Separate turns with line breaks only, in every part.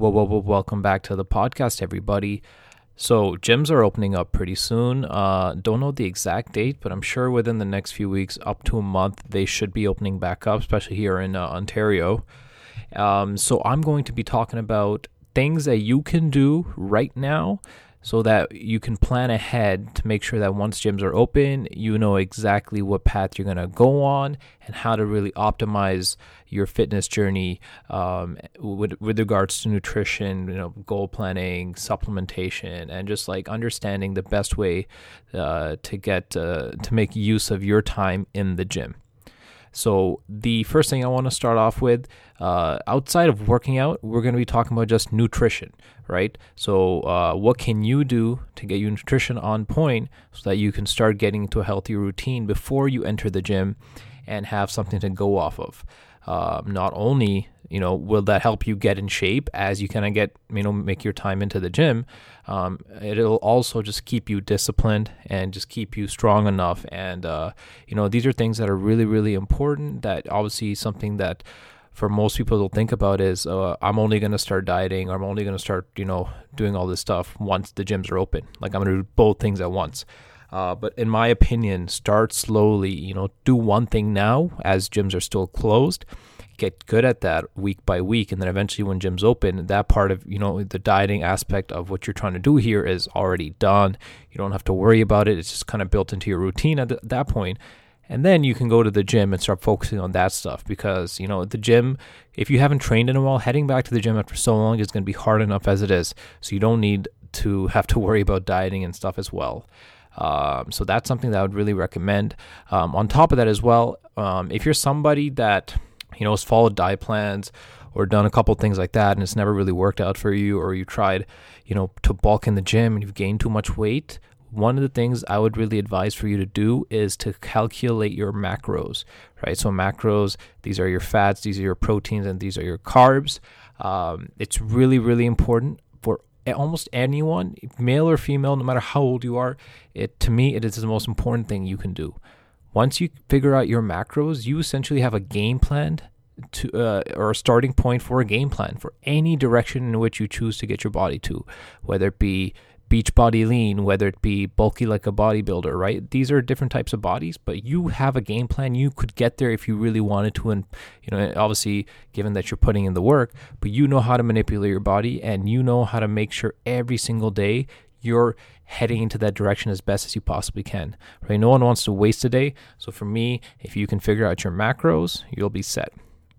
Well, well, well, welcome back to the podcast, everybody. So, gyms are opening up pretty soon. Uh, don't know the exact date, but I'm sure within the next few weeks, up to a month, they should be opening back up, especially here in uh, Ontario. Um, so, I'm going to be talking about things that you can do right now so that you can plan ahead to make sure that once gyms are open, you know exactly what path you're going to go on and how to really optimize your fitness journey um, with, with regards to nutrition, you know, goal planning, supplementation, and just like understanding the best way uh, to get uh, to make use of your time in the gym. So, the first thing I want to start off with, uh, outside of working out, we're going to be talking about just nutrition, right? So, uh, what can you do to get your nutrition on point so that you can start getting into a healthy routine before you enter the gym and have something to go off of? Uh, not only you know will that help you get in shape as you kind of get you know make your time into the gym um, it'll also just keep you disciplined and just keep you strong enough and uh, you know these are things that are really really important that obviously something that for most people they'll think about is uh, i'm only going to start dieting or i'm only going to start you know doing all this stuff once the gyms are open like i'm going to do both things at once uh, but in my opinion, start slowly. You know, do one thing now as gyms are still closed. Get good at that week by week, and then eventually, when gyms open, that part of you know the dieting aspect of what you're trying to do here is already done. You don't have to worry about it. It's just kind of built into your routine at th- that point and then you can go to the gym and start focusing on that stuff because you know the gym if you haven't trained in a while heading back to the gym after so long is going to be hard enough as it is so you don't need to have to worry about dieting and stuff as well um, so that's something that I would really recommend. Um, on top of that, as well, um, if you're somebody that you know has followed diet plans or done a couple things like that and it's never really worked out for you, or you tried, you know, to bulk in the gym and you've gained too much weight, one of the things I would really advise for you to do is to calculate your macros, right? So, macros, these are your fats, these are your proteins, and these are your carbs. Um, it's really, really important for almost anyone, male or female, no matter how old you are, it to me it is the most important thing you can do. Once you figure out your macros, you essentially have a game plan to uh, or a starting point for a game plan for any direction in which you choose to get your body to, whether it be beach body Lean, whether it be bulky like a bodybuilder, right? These are different types of bodies, but you have a game plan. You could get there if you really wanted to. And, you know, obviously, given that you're putting in the work, but you know how to manipulate your body and you know how to make sure every single day you're heading into that direction as best as you possibly can, right? No one wants to waste a day. So for me, if you can figure out your macros, you'll be set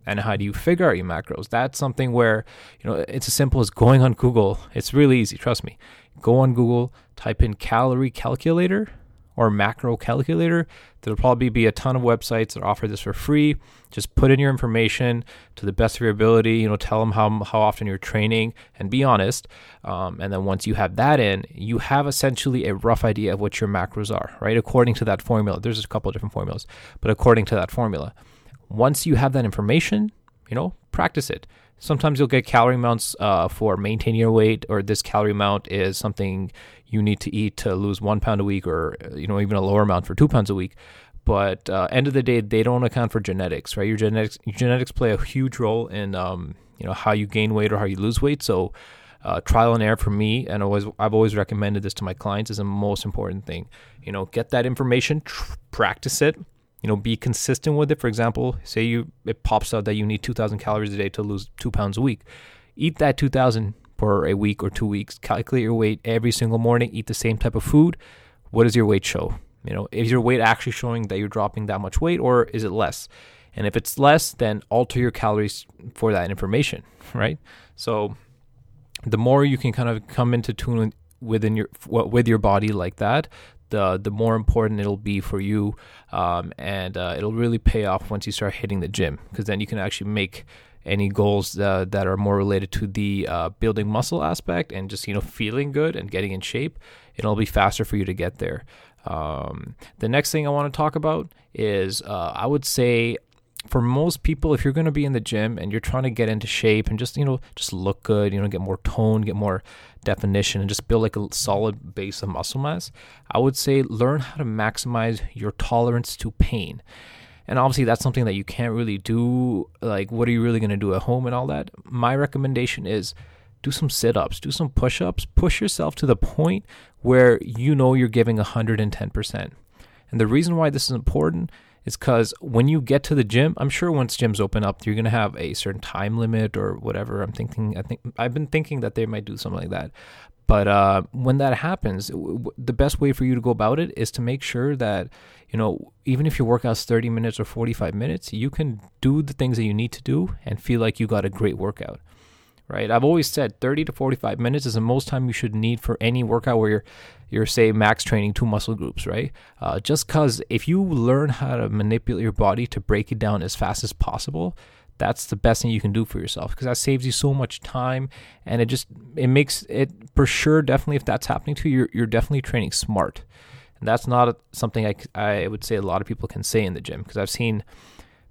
and how do you figure out your macros? That's something where you know it's as simple as going on google. It's really easy trust me. Go on google type in calorie calculator or macro calculator. There'll probably be a ton of websites that offer this for free. Just put in your information to the best of your ability you know tell them how, how often you're training and be honest um, and then once you have that in you have essentially a rough idea of what your macros are right? According to that formula. There's a couple of different formulas but according to that formula once you have that information, you know, practice it. Sometimes you'll get calorie amounts uh, for maintaining your weight, or this calorie amount is something you need to eat to lose one pound a week, or you know even a lower amount for two pounds a week. But uh, end of the day, they don't account for genetics, right? Your genetics, your genetics play a huge role in um, you know how you gain weight or how you lose weight. So uh, trial and error for me, and always I've always recommended this to my clients is the most important thing. You know, get that information, tr- practice it, you know be consistent with it. For example say you it pops out that you need 2000 calories a day to lose two pounds a week. Eat that 2000 for a week or two weeks. Calculate your weight every single morning. Eat the same type of food. What does your weight show? You know is your weight actually showing that you're dropping that much weight or is it less? And if it's less then alter your calories for that information right? So the more you can kind of come into tune within your with your body like that the the more important it'll be for you, um, and uh, it'll really pay off once you start hitting the gym because then you can actually make any goals uh, that are more related to the uh, building muscle aspect and just you know feeling good and getting in shape. It'll be faster for you to get there. Um, the next thing I want to talk about is uh, I would say for most people, if you're going to be in the gym and you're trying to get into shape and just, you know, just look good, you know, get more tone, get more definition, and just build like a solid base of muscle mass, I would say learn how to maximize your tolerance to pain. And obviously, that's something that you can't really do. Like, what are you really going to do at home and all that? My recommendation is do some sit ups, do some push ups, push yourself to the point where you know you're giving 110%. And the reason why this is important is because when you get to the gym, I'm sure once gyms open up, you're gonna have a certain time limit or whatever. I'm thinking, I think I've been thinking that they might do something like that. But uh, when that happens, w- the best way for you to go about it is to make sure that you know even if your workout's 30 minutes or 45 minutes, you can do the things that you need to do and feel like you got a great workout right? I've always said 30 to 45 minutes is the most time you should need for any workout where you're, you're say, max training two muscle groups, right? Uh, just because if you learn how to manipulate your body to break it down as fast as possible, that's the best thing you can do for yourself because that saves you so much time and it just it makes it for sure definitely if that's happening to you you're, you're definitely training smart and that's not something I, I would say a lot of people can say in the gym because i've seen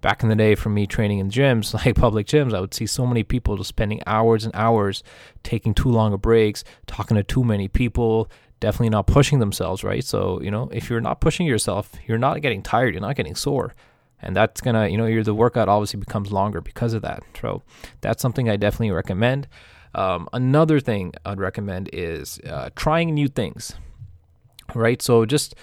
back in the day from me training in gyms, like public gyms, I would see so many people just spending hours and hours taking too long of breaks, talking to too many people, definitely not pushing themselves, right? So, you know, if you're not pushing yourself, you're not getting tired, you're not getting sore. And that's gonna, you know, your the workout obviously becomes longer because of that. So that's something I definitely recommend. Um, another thing I'd recommend is uh, trying new things, right? So just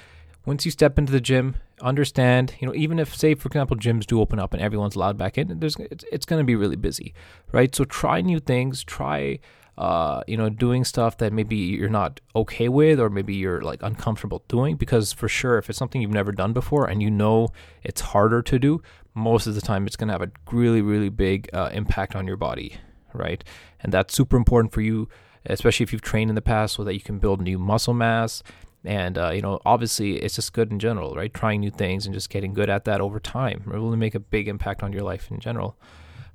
once you step into the gym, understand, you know, even if, say, for example, gyms do open up and everyone's allowed back in, there's it's, it's going to be really busy, right? So try new things, try, uh, you know, doing stuff that maybe you're not okay with or maybe you're like uncomfortable doing because for sure, if it's something you've never done before and you know it's harder to do, most of the time it's going to have a really, really big uh, impact on your body, right? And that's super important for you, especially if you've trained in the past so that you can build new muscle mass and uh, you know obviously it's just good in general right? Trying new things and just getting good at that over time will make a big impact on your life in general?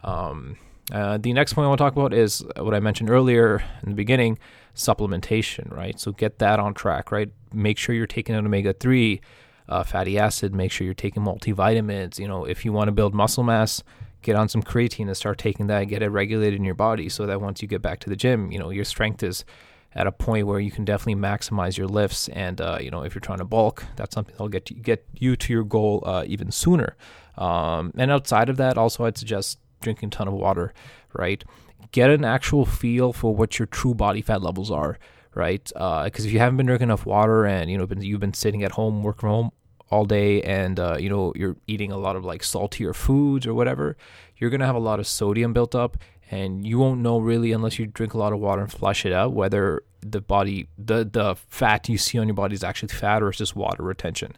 Um, uh, the next point i want to talk about is what i mentioned earlier in the beginning supplementation right? So get that on track right? Make sure you're taking an omega-3 uh, fatty acid. Make sure you're taking multivitamins. You know if you want to build muscle mass get on some creatine and start taking that get it regulated in your body so that once you get back to the gym you know your strength is at a point where you can definitely maximize your lifts. And uh, you know, if you're trying to bulk, that's something that'll get you, get you to your goal uh, even sooner. Um, and outside of that, also I'd suggest drinking a ton of water. Right, get an actual feel for what your true body fat levels are. Right, because uh, if you haven't been drinking enough water and you know been, you've been sitting at home working from home all day and uh, you know you're eating a lot of like saltier foods or whatever you're to have a lot of sodium built up and you won't know really unless you drink a lot of water and flush it out whether the body the the fat you see on your body is actually fat or it's just water retention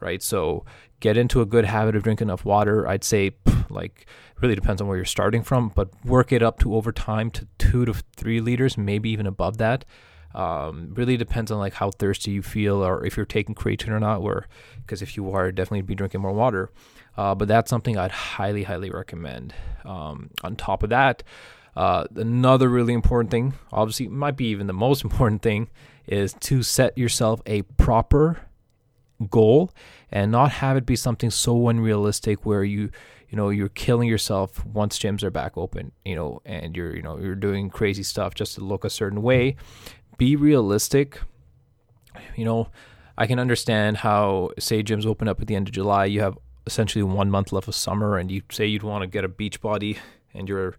right? So get into a good habit of drinking enough water. I'd say like really depends on where you're starting from but work it up to over time to two to three liters maybe even above that um, really depends on like how thirsty you feel or if you're taking creatine or not where because if you are definitely be drinking more water uh, but that's something I'd highly, highly recommend. Um, on top of that, uh, another really important thing, obviously, might be even the most important thing, is to set yourself a proper goal and not have it be something so unrealistic where you you know you're killing yourself once gyms are back open you know and you're you know you're doing crazy stuff just to look a certain way be realistic. You know i can understand how say gyms open up at the end of july you have essentially one month left of summer and you say you'd want to get a beach body and you're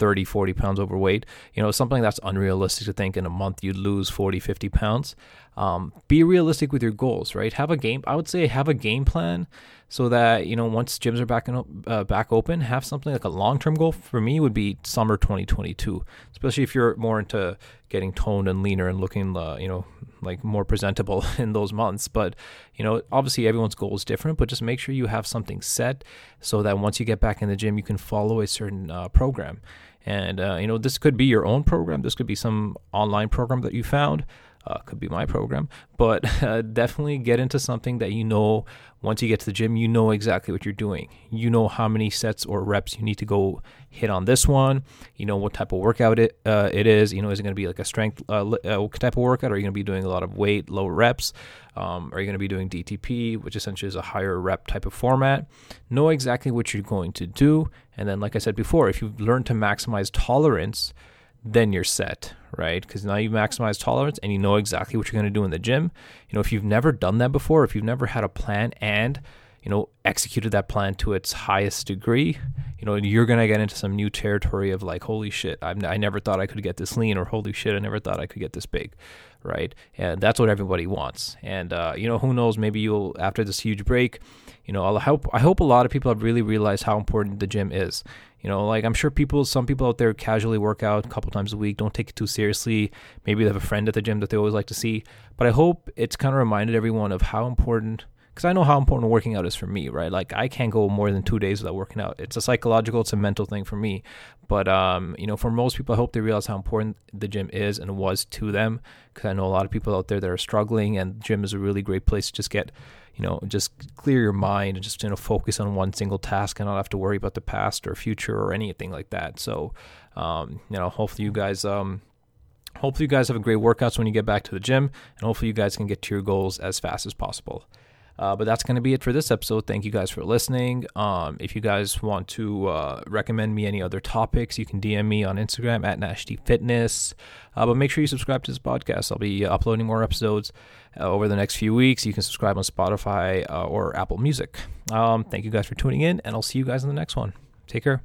30 40 pounds overweight. You know something that's unrealistic to think in a month you'd lose 40 50 pounds um, be realistic with your goals right? Have a game i would say have a game plan so that you know once gyms are back in, uh, back open have something like a long-term goal for me would be summer 2022 especially if you're more into getting toned and leaner and looking uh, you know like more presentable in those months. But you know obviously everyone's goal is different but just make sure you have something set so that once you get back in the gym you can follow a certain uh, program. And uh, you know this could be your own program. This could be some online program that you found uh, could be my program, but uh, definitely get into something that you know once you get to the gym, you know exactly what you're doing. You know how many sets or reps you need to go hit on this one. You know what type of workout it uh, it is. You know, is it going to be like a strength uh, uh, type of workout? Or are you going to be doing a lot of weight, low reps? Um, are you going to be doing DTP, which essentially is a higher rep type of format? Know exactly what you're going to do. And then, like I said before, if you've learned to maximize tolerance, then you're set, right? Because now you've maximized tolerance and you know exactly what you're going to do in the gym. You know, if you've never done that before, if you've never had a plan and you know, executed that plan to its highest degree, you know, you're going to get into some new territory of like, holy shit, I'm, I never thought I could get this lean, or holy shit, I never thought I could get this big, right? And that's what everybody wants. And, uh, you know, who knows, maybe you'll, after this huge break, you know, I hope, I hope a lot of people have really realized how important the gym is. You know, like I'm sure people, some people out there casually work out a couple times a week, don't take it too seriously. Maybe they have a friend at the gym that they always like to see. But I hope it's kind of reminded everyone of how important because I know how important working out is for me, right? Like I can't go more than two days without working out. It's a psychological, it's a mental thing for me. But um, you know, for most people, I hope they realize how important the gym is and was to them. Because I know a lot of people out there that are struggling, and gym is a really great place to just get, you know, just clear your mind and just you know focus on one single task and not have to worry about the past or future or anything like that. So, um, you know, hopefully you guys um hopefully you guys have a great workouts when you get back to the gym and hopefully you guys can get to your goals as fast as possible uh, but that's going to be it for this episode. Thank you guys for listening. Um, if you guys want to uh, recommend me any other topics, you can DM me on Instagram at NashD Fitness. Uh, but make sure you subscribe to this podcast. I'll be uploading more episodes uh, over the next few weeks. You can subscribe on Spotify uh, or Apple Music. Um, thank you guys for tuning in, and I'll see you guys in the next one. Take care.